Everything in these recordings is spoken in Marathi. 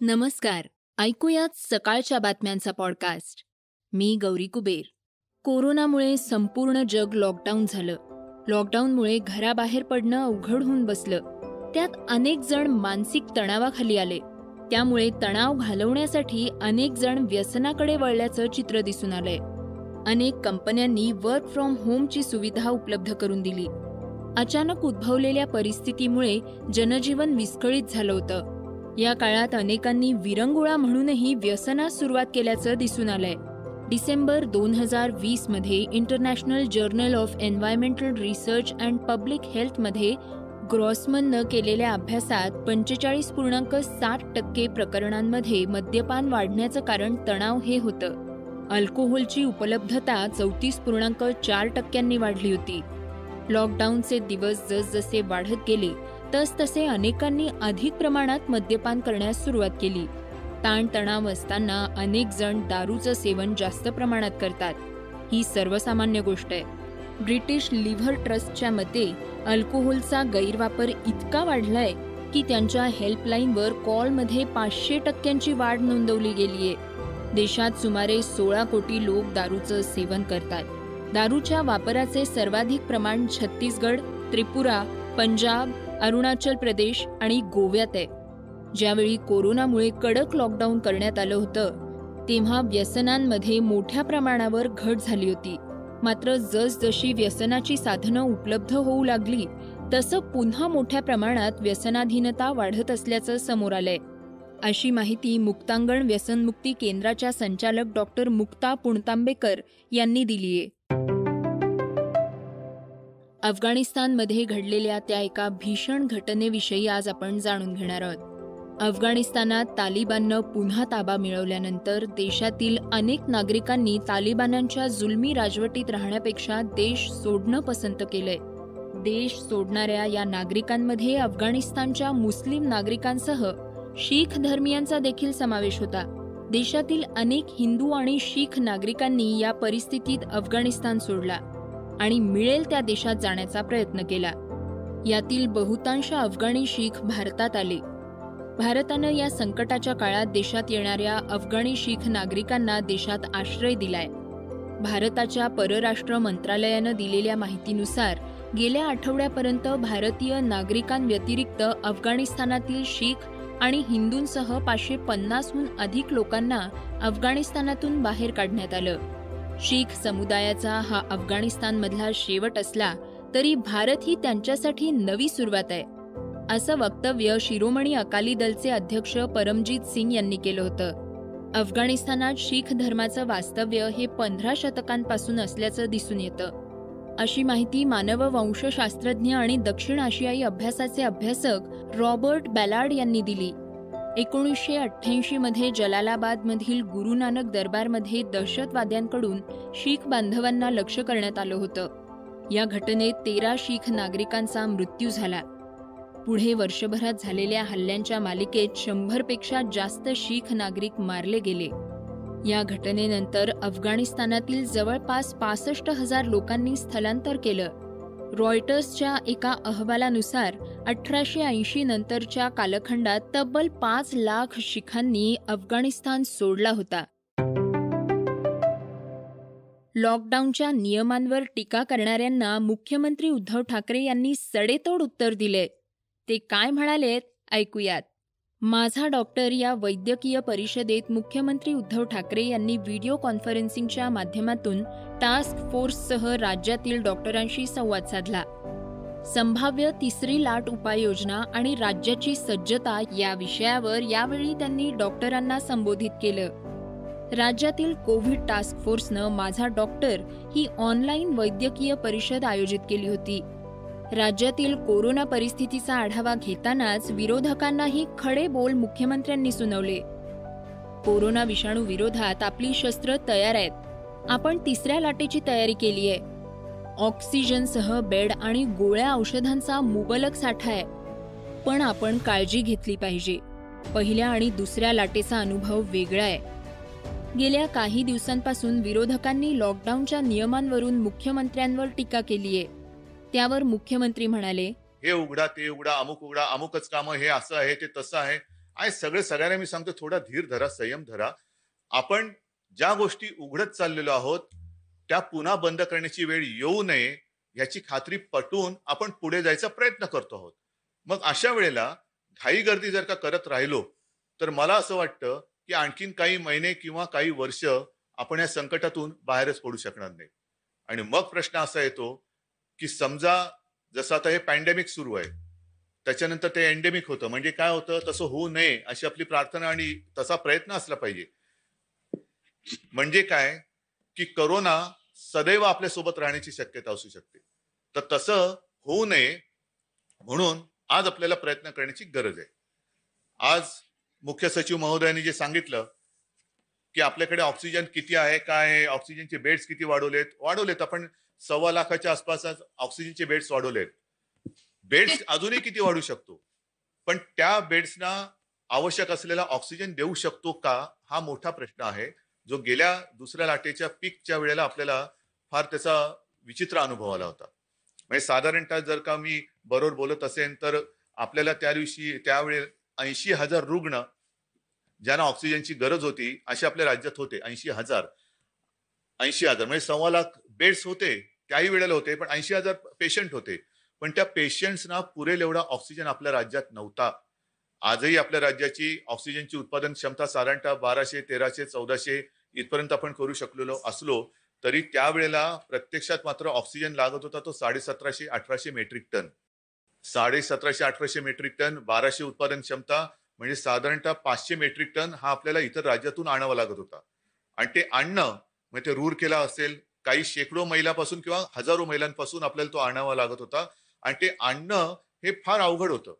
नमस्कार. ऐकूयात सकाळच्या बातम्यांचा पॉडकास्ट मी गौरी कुबेर. कोरोनामुळे संपूर्ण जग लॉकडाऊन झालं. लॉकडाऊनमुळे घराबाहेर पडणं अवघड होऊन बसलं. त्यात अनेक जण मानसिक तणावाखाली आले. त्यामुळे तणाव घालवण्यासाठी अनेक जण व्यसनाकडे वळल्याचं चित्र दिसून आलंय. अनेक कंपन्यांनी वर्क फ्रॉम होमची सुविधा उपलब्ध करून दिली. अचानक उद्भवलेल्या परिस्थितीमुळे जनजीवन विस्कळीत झालं होतं. या काळात अनेकांनी विरंगुळा म्हणूनही व्यसनास सुरुवात केल्याचं दिसून आलंय. डिसेंबर दोन हजार वीसमध्ये international journal of environmental research and public हेल्थमध्ये ग्रॉसमननं केलेल्या अभ्यासात पंचेचाळीस पूर्णांक साठ टक्के प्रकरणांमध्ये मद्यपान वाढण्याचं कारण तणाव हे होतं. अल्कोहोलची उपलब्धता चौतीस पूर्णांक चार टक्क्यांनी वाढली होती. लॉकडाऊनचे दिवस जसजसे वाढत गेले तसतसे अनेकांनी अधिक प्रमाणात मद्यपान करण्यास सुरुवात केली. ताणतणाव असताना अनेक जण दारूचं सेवन जास्त प्रमाणात करतात. ही सर्वसामान्य गोष्ट आहे. ब्रिटिश लिव्हर ट्रस्टच्या मते अल्कोहोलचा गैरवापर इतका वाढलाय की त्यांच्या हेल्पलाईनवर कॉलमध्ये पाचशे टक्क्यांची वाढ नोंदवली गेली आहे. देशात सुमारे सोळा कोटी लोक दारूचं सेवन करतात. दारूच्या वापराचे सर्वाधिक प्रमाण छत्तीसगड त्रिपुरा पंजाब अरुणाचल प्रदेश आणि गोव्यात आहे. ज्यावेळी कोरोनामुळे कडक लॉकडाऊन करण्यात आलं होतं तेव्हा व्यसनांमध्ये मोठ्या प्रमाणावर घट झाली होती. मात्र जसजशी व्यसनाची साधनं उपलब्ध होऊ लागली तसं पुन्हा मोठ्या प्रमाणात व्यसनाधीनता वाढत असल्याचं समोर आलंय. अशी माहिती मुक्तांगण व्यसनमुक्ती केंद्राच्या संचालक डॉक्टर मुक्ता पुणतांबेकर यांनी दिलीये. अफगाणिस्तानमध्ये घडलेल्या त्या एका भीषण घटनेविषयी आज आपण जाणून घेणार आहोत. अफगाणिस्तानात तालिबाननं पुन्हा ताबा मिळवल्यानंतर देशातील अनेक नागरिकांनी तालिबानांच्या जुलमी राजवटीत राहण्यापेक्षा देश सोडणं पसंत केलंय. देश सोडणाऱ्या या नागरिकांमध्ये अफगाणिस्तानच्या मुस्लिम नागरिकांसह शीख धर्मियांचा देखील समावेश होता. देशातील अनेक हिंदू आणि शीख नागरिकांनी या परिस्थितीत अफगाणिस्तान सोडला. आणि मिळेल त्या देशात जाण्याचा प्रयत्न केला. यातील बहुतांश अफगाणी शीख भारतात आले. भारतानं या संकटाच्या काळात देशात येणाऱ्या अफगाणी शीख नागरिकांना देशात आश्रय दिलाय. भारताच्या परराष्ट्र मंत्रालयानं दिलेल्या माहितीनुसार गेल्या आठवड्यापर्यंत भारतीय नागरिकांव्यतिरिक्त अफगाणिस्तानातील शीख आणि हिंदूंसह पाचशे पन्नासहून अधिक लोकांना अफगाणिस्तानातून बाहेर काढण्यात आलं. शीख समुदायाचा हा अफगाणिस्तानमधला शेवट असला तरी भारत ही त्यांच्यासाठी नवी सुरुवात आहे. असं वक्तव्य शिरोमणी अकाली दलचे अध्यक्ष परमजीत सिंग यांनी केलं होतं. अफगाणिस्तानात शीख धर्माचं वास्तव्य हे पंधरा शतकांपासून असल्याचं दिसून येतं. अशी माहिती मानव वंशशास्त्रज्ञ आणि दक्षिण आशियाई अभ्यासाचे अभ्यासक रॉबर्ट बॅलार्ड यांनी दिली. एकोणीसशे अठ्ठ्याऐंशीमध्ये जलालाबादमधील गुरु नानक दरबारमध्ये दहशतवाद्यांकडून शीख बांधवांना लक्ष करण्यात आलं होतं. या घटनेत तेरा शीख नागरिकांचा मृत्यू झाला. पुढे वर्षभरात झालेल्या हल्ल्यांच्या मालिकेत शंभरपेक्षा जास्त शीख नागरिक मारले गेले. या घटनेनंतर अफगाणिस्तानातील जवळपास पासष्ट हजार लोकांनी स्थलांतर केलं. रॉयटर्सच्या एका अहवालानुसार अठराशे ऐंशी नंतरच्या कालखंडात तब्बल पाच लाख शिखांनी अफगाणिस्तान सोडला होता. लॉकडाऊनच्या नियमांवर टीका करणाऱ्यांना मुख्यमंत्री उद्धव ठाकरे यांनी सडेतोड उत्तर दिले. ते काय म्हणालेत ऐकूयात. माझा डॉक्टर या वैद्यकीय परिषदेत मुख्यमंत्री उद्धव ठाकरे यांनी व्हिडिओ कॉन्फरन्सिंगच्या माध्यमातून टास्क फोर्ससह राज्यातील डॉक्टरांशी संवाद साधला. संभाव्य तिसरी लाट उपाययोजना आणि राज्याची सज्जता या विषयावर यावेळी त्यांनी डॉक्टरांना संबोधित केलं. राज्यातील कोविड टास्क फोर्सनं माझा डॉक्टर ही ऑनलाईन वैद्यकीय परिषद आयोजित केली होती. राज्यातील कोरोना परिस्थितीचा आढावा घेतानाच विरोधकांनाही खडे बोल मुख्यमंत्र्यांनी सुनावले. कोरोना विषाणू विरोधात आपली शस्त्र तयार आहेत. आपण तिसऱ्या लाटेची तयारी केली आहे. ऑक्सिजनसह बेड आणि गोळ्या औषधांचा मुबलक साठा आहे. पण आपण काळजी घेतली पाहिजे. पहिल्या आणि दुसऱ्या लाटेचा अनुभव वेगळा आहे. गेल्या काही दिवसांपासून विरोधकांनी लॉकडाऊनच्या नियमांवरून मुख्यमंत्र्यांवर टीका केली आहे. त्यावर मुख्यमंत्री म्हणाले हे उघडा ते उघडा अमुक उघडा अमुकच काम हे असं आहे ते तसं आहे. आणि सगळे सगळ्यांना मी सांगतो थोडा धीर धरा संयम धरा. आपण ज्या गोष्टी उघडत चाललेलो आहोत त्या पुन्हा बंद करण्याची वेळ येऊ नये याची खात्री पटवून आपण पुढे जायचा प्रयत्न करतो आहोत. मग अशा वेळेला घाई गर्दी जर का करत राहिलो तर मला असं वाटतं की आणखीन काही महिने किंवा काही वर्ष आपण या संकटातून बाहेरच पडू शकणार नाही. आणि मग प्रश्न असा येतो की समजा जसं आता हे पॅन्डेमिक सुरू आहे त्याच्यानंतर ते एन्डेमिक होतं. म्हणजे काय होतं? तसं होऊ नये अशी आपली प्रार्थना आणि तसा प्रयत्न असला पाहिजे. म्हणजे काय? की करोना सदैव आपल्यासोबत राहण्याची शक्यता असू शकते. तर तसं होऊ नये म्हणून आज आपल्याला प्रयत्न करण्याची गरज आहे. आज मुख्य सचिव महोदयांनी जे सांगितलं की आपल्याकडे ऑक्सिजन किती आहे काय आहे ऑक्सिजनचे बेड्स किती वाढवलेत? वाढवलेत आपण सव्वा लाखाच्या आसपास ऑक्सिजनचे बेड्स वाढवलेत. बेड्स अजूनही किती वाढू शकतो? पण त्या बेड्सना आवश्यक असलेला ऑक्सिजन देऊ शकतो का? हा मोठा प्रश्न आहे. जो गेल्या दुसऱ्या लाटेच्या पीकच्या वेळेला आपल्याला फार त्याचा विचित्र अनुभव आला होता. म्हणजे साधारणतः जर का मी बरोबर बोलत असेल तर आपल्याला त्या दिवशी त्यावेळी ऐंशी हजार रुग्ण ज्यांना ऑक्सिजनची गरज होती असे आपल्या राज्यात होते. ऐंशी हजार. ऐंशी हजार. म्हणजे सव्वा लाख बेड्स होते त्याही वेळेला होते पण ऐंशी हजार पेशंट होते. पण त्या पेशंट्सना पुरेल एवढा ऑक्सिजन आपल्या राज्यात नव्हता. आजही आपल्या राज्याची ऑक्सिजनची उत्पादन क्षमता साधारणतः बाराशे तेराशे चौदाशे इथपर्यंत आपण करू शकलेलो असलो तरी त्यावेळेला प्रत्यक्षात मात्र ऑक्सिजन लागत होता तो साडेसतराशे अठराशे मेट्रिक टन. साडे सतराशे अठराशे मेट्रिक टन बाराशे उत्पादन क्षमता म्हणजे साधारणतः पाचशे मेट्रिक टन हा आपल्याला इतर राज्यातून आणावा लागत होता. आणि ते आणणं म्हणजे ते रूरकेला असेल काही शेकडो महिलापासून किंवा हजारो महिलांपासून आपल्याला तो आणावा लागत होता. आणि ते आणणं हे फार अवघड होतं.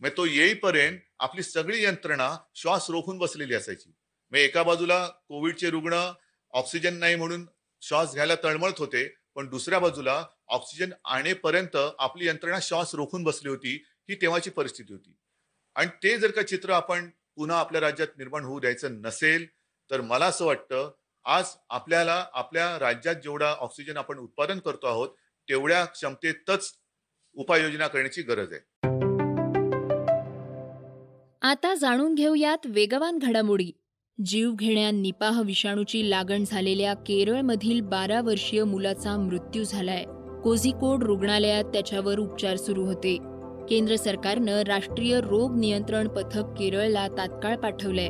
म्हणजे तो येईपर्यंत आपली सगळी यंत्रणा श्वास रोखून बसलेली असायची. म्हणजे एका बाजूला कोविडचे रुग्ण ऑक्सिजन नाही म्हणून श्वास घ्यायला तळमळत होते पण दुसऱ्या बाजूला ऑक्सिजन आणेपर्यंत आपली यंत्रणा श्वास रोखून बसली होती ही तेव्हाची परिस्थिती होती. आणि ते जर का चित्र आपण पुन्हा आपल्या राज्यात निर्माण होऊ द्यायचं नसेल तर मला असं वाटतं आज आपल्याला आपल्या राज्यात जेवढा ऑक्सिजन आपण उत्पादन करतो आहोत तेवढ्या क्षमतेतच उपाययोजना करण्याची गरज आहे. आता जाणून घेऊयात वेगवान घडामोडी. जीवघेण्या निपाह विषाणूची लागण झालेल्या केरळमधील बारा वर्षीय मुलाचा मृत्यू झालाय. कोझिकोड रुग्णालयात त्याच्यावर उपचार सुरू होते. केंद्र सरकारनं राष्ट्रीय रोग नियंत्रण पथक केरळला तात्काळ पाठवलंय.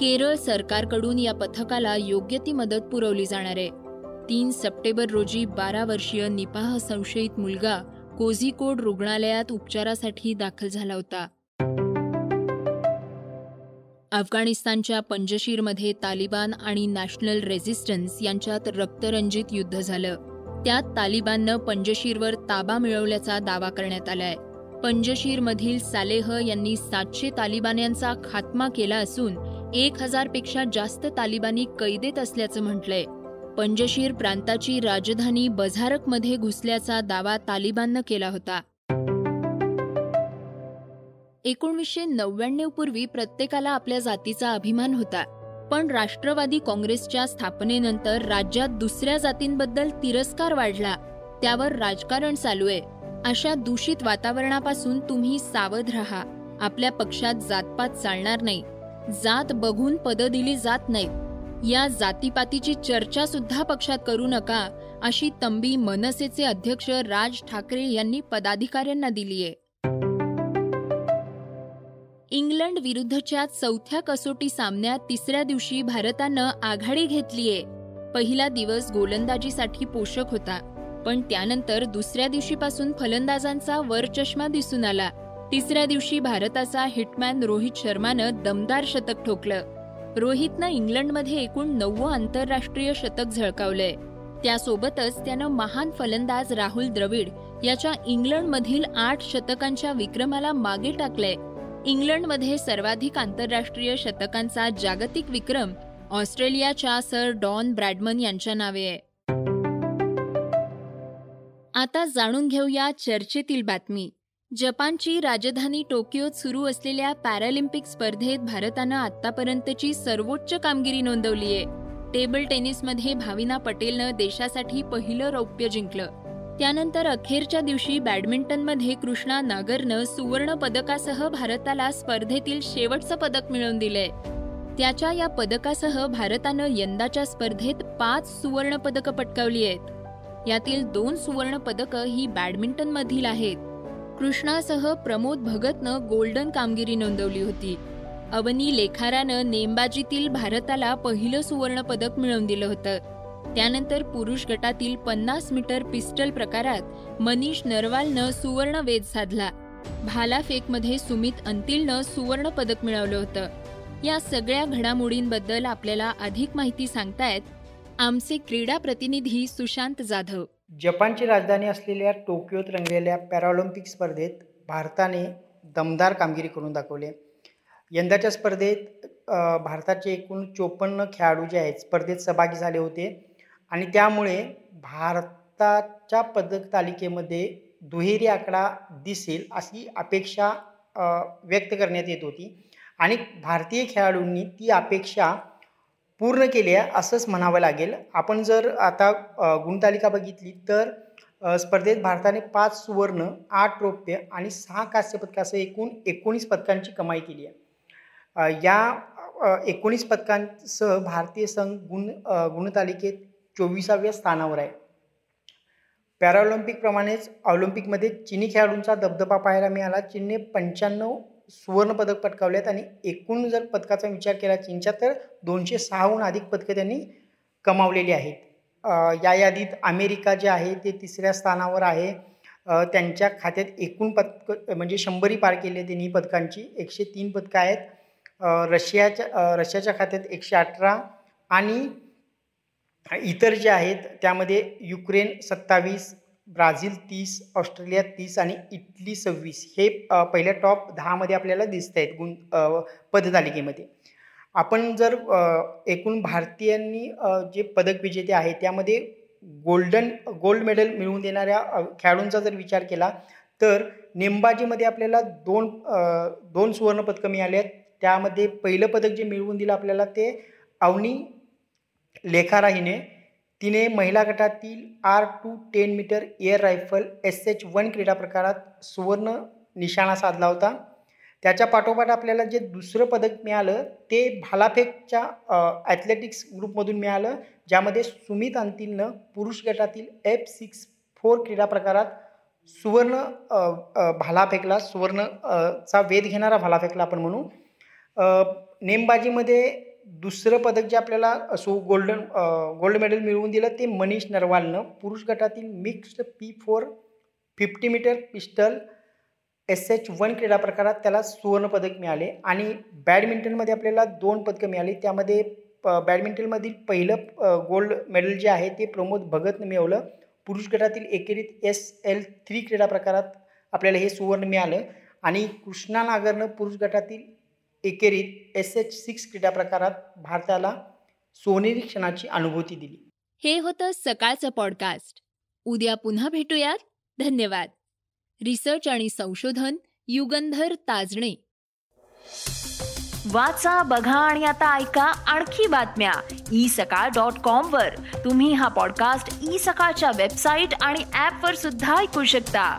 केरळ सरकारकडून या पथकाला योग्य ती मदत पुरवली जाणार आहे. तीन सप्टेंबर रोजी बारा वर्षीय निपाह संशयित मुलगा कोझिकोड रुग्णालयात उपचारासाठी दाखल झाला होता. अफगाणिस्तानच्या पंजशीरमध्ये तालिबान आणि नॅशनल रेझिस्टन्स यांच्यात रक्तरंजित युद्ध झालं. त्यात तालिबाननं पंजशीरवर ताबा मिळवल्याचा दावा करण्यात आलाय. पंजशीरमधील सालेह यांनी सातशे तालिबान्यांचा खात्मा केला असून एक हजारपेक्षा जास्त तालिबानी कैदेत असल्याचं म्हटलंय. पंजशीर प्रांताची राजधानी बझारकमध्ये घुसल्याचा दावा तालिबाननं केला होता. एकोणीसशे नव्याण्णव पूर्वी प्रत्येकाला आपल्या जातीचा अभिमान होता. पण राष्ट्रवादी काँग्रेसच्या स्थापनेनंतर राज्यात दुसऱ्या जातींबद्दल तिरस्कार वाढला. त्यावर राजकारण चालू आहे. अशा दूषित वातावरणापासून तुम्ही सावध राहा. आपल्या पक्षात जातपात चालणार नाही. जात बघून पदं दिली जात नाहीत. या जातीपातीची चर्चा सुद्धा पक्षात करू नका अशी तंबी मनसेचे अध्यक्ष राज ठाकरे यांनी पदाधिकाऱ्यांना दिलीये. इंग्लंड विरुद्धच्या चौथ्या कसोटी सामन्यात तिसऱ्या दिवशी भारतानं आघाडी घेतलीये. पहिला दिवस गोलंदाजीसाठी पोषक होता पण त्यानंतर दुसऱ्या दिवशीपासून फलंदाजांचा वरचष्मा दिसून आला. तिसऱ्या दिवशी भारताचा हिटमॅन रोहित शर्मानं दमदार शतक ठोकलं. रोहितनं इंग्लंडमध्ये एकूण नववं आंतरराष्ट्रीय शतक झळकावलंय. त्यासोबतच त्यानं महान फलंदाज राहुल द्रविड याच्या इंग्लंडमधील आठ शतकांच्या विक्रमाला मागे टाकलंय. इंग्लंडमध्ये सर्वाधिक आंतरराष्ट्रीय शतकांचा जागतिक विक्रम ऑस्ट्रेलियाच्या सर डॉन ब्रॅडमन यांच्या नावे आहे. आता जाणून घेऊया चर्चेतील बातमी. जपानची राजधानी टोकियोत सुरू असलेल्या पॅरालिम्पिक स्पर्धेत भारतानं आतापर्यंतची सर्वोच्च कामगिरी नोंदवली आहे टेबल टेनिसमध्ये भाविना पटेलनं देशासाठी पहिलं रौप्य जिंकलं. त्यानंतर अखेरच्या दिवशी बॅडमिंटनमध्ये कृष्णा नागरनं सुवर्ण पदकासह भारताला स्पर्धेतील शेवटचं पदक मिळवून दिलंय. त्याच्या या पदकासह भारतानं यंदाच्या स्पर्धेत पाच सुवर्ण पदकं पटकावली आहेत. यातील दोन सुवर्ण पदकं ही बॅडमिंटनमधील आहेत. कृष्णासह प्रमोद भगतनं गोल्डन कामगिरी नोंदवली होती. अवनी लेखारानं नेमबाजीतील भारताला पहिलं सुवर्ण पदक मिळवून दिलं होतं. त्यानंतर पुरुष गटातील पन्नास मीटर पिस्टल प्रकारात मनीष नरवालनं सुवर्ण वेध साधला भालाफेकमध्ये सुमित अंतिलनं सुवर्ण पदक मिळवलं होतं. या सगळ्या घडामोडींबद्दल आपल्याला अधिक माहिती सांगतायत आमचे क्रीडा प्रतिनिधी सुशांत जाधव. जपानची राजधानी असलेल्या टोकियोत रंगलेल्या पॅराऑलिम्पिक स्पर्धेत भारताने दमदार कामगिरी करून दाखवली. यंदाच्या स्पर्धेत भारताचे एकूण चोपन्न खेळाडू जे आहेत स्पर्धेत सहभागी झाले होते. आणि त्यामुळे भारताच्या पदक तालिकेमध्ये दुहेरी आकडा दिसेल अशी अपेक्षा व्यक्त करण्यात येत होती. आणि भारतीय खेळाडूंनी ती अपेक्षा पूर्ण केली आहे असंच म्हणावं लागेल. आपण जर आता गुणतालिका बघितली तर स्पर्धेत भारताने पाच सुवर्ण आठ रौप्य आणि सहा कांस्य पदकासह एकूण एकोणीस पदकांची कमाई केली आहे. या एकोणीस पदकांसह भारतीय संघ गुण गुणतालिकेत चोवीसाव्या स्थानावर आहे. पॅराऑलिम्पिकप्रमाणेच ऑलिम्पिकमध्ये चिनी खेळाडूंचा दबदबा पाहायला मिळाला. चीनने पंच्याण्णव सुवर्णपदक पटकावले आहेत आणि एकूण जर पदकाचा विचार केला चीनच्या तर दोनशे सहाहून अधिक पदकं त्यांनी कमावलेली आहेत. या यादीत अमेरिका जे आहे ते तिसऱ्या स्थानावर आहे. त्यांच्या खात्यात एकूण पदक म्हणजे शंभरी पार केली आहे तिन्ही पदकांची. एकशे तीन पदकं आहेत. रशियाच्या रशियाच्या खात्यात एकशे अठरा आणि इतर जे आहेत त्यामध्ये युक्रेन सत्तावीस ब्राझील तीस ऑस्ट्रेलिया तीस आणि इटली सव्वीस हे पहिल्या टॉप दहामध्ये आपल्याला दिसत आहेत गुण पदतालिकेमध्ये. आपण जर एकूण भारतीयांनी जे पदक विजेते आहे त्यामध्ये गोल्डन गोल्ड मेडल मिळवून देणाऱ्या खेळाडूंचा जर विचार केला तर नेमबाजीमध्ये आपल्याला दोन दोन सुवर्णपदकं मिळाले आहेत. त्यामध्ये पहिलं पदक जे मिळवून दिलं आपल्याला ते अवनी लेखा हिने तिने महिला गटातील R two ten metre air rifle S H one क्रीडा प्रकारात सुवर्ण निशाणा साधला होता. त्याच्या पाठोपाठ आपल्याला जे दुसरं पदक मिळालं ते भालाफेकच्या ॲथलेटिक्स ग्रुपमधून मिळालं ज्यामध्ये सुमित अंतिलनं पुरुष गटातील एफ सिक्स फोर क्रीडा प्रकारात सुवर्ण भालाफेकला सुवर्ण चा वेध घेणारा भालाफेकला आपण म्हणू. नेमबाजीमध्ये दुसरं पदक जे आपल्याला असो गोल्डन गोल्ड मेडल मिळवून दिलं ते मनीष नरवालनं. पुरुष गटातील mixed P four fifty metre pistol S H one क्रीडा प्रकारात त्याला सुवर्णपदक मिळाले आणि बॅडमिंटनमध्ये आपल्याला दोन पदकं मिळाली. त्यामध्ये बॅडमिंटनमधील पहिलं गोल्ड मेडल जे आहे ते प्रमोद भगतनं मिळवलं. पुरुष गटातील एकेरीत एस एल थ्री क्रीडा प्रकारात आपल्याला हे सुवर्ण मिळालं. आणि कृष्णा नागरनं पुरुष गटातील एकेरीत एस एच सिक्स क्रीडा प्रकारात भारताला सोनेरी क्षणाची अनुभूती दिली. हे होतं सकाळचं पॉडकास्ट. उद्या पुन्हा भेटूयात. धन्यवाद. रिसर्च आणि संशोधन युगंधर ताजणे. वाचा बघा आणि आता ऐका आणखी बातम्या. ई सकाळ डॉट कॉम वर. तुम्ही हा पॉडकास्ट ई सकाळच्या वेबसाईट आणि ऍप वर सुद्धा ऐकू शकता.